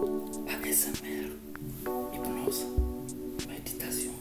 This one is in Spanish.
ASMR, hipnosa, meditación.